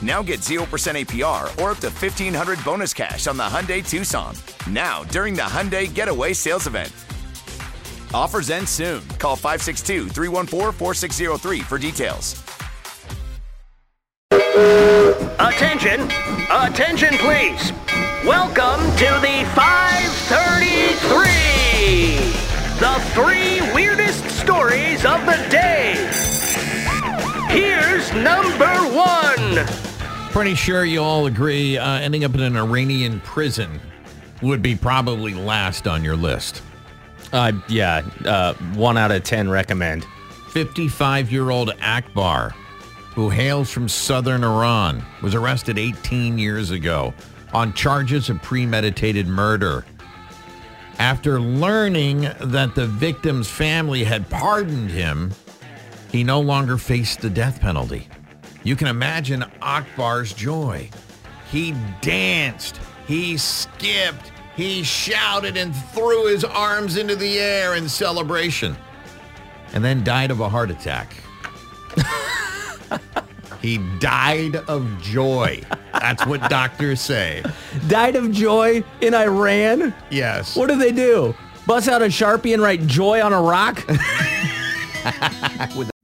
Now get 0% APR or up to 1500 bonus cash on the Hyundai Tucson. Now, during the Hyundai Getaway Sales Event. Offers end soon. Call 562 314 4603 for details. Attention! Attention, please! Welcome to the 533! The three weirdest stories of the day! Here's number one! Pretty sure you all agree uh, ending up in an Iranian prison would be probably last on your list. Uh, yeah, uh, one out of ten recommend. 55 year old Akbar, who hails from southern Iran, was arrested 18 years ago on charges of premeditated murder. After learning that the victim's family had pardoned him, he no longer faced the death penalty. You can imagine Akbar's joy. He danced, he skipped, he shouted and threw his arms into the air in celebration, and then died of a heart attack. he died of joy. That's what doctors say. Died of joy in Iran? Yes. What do they do? Bust out a Sharpie and write joy on a rock?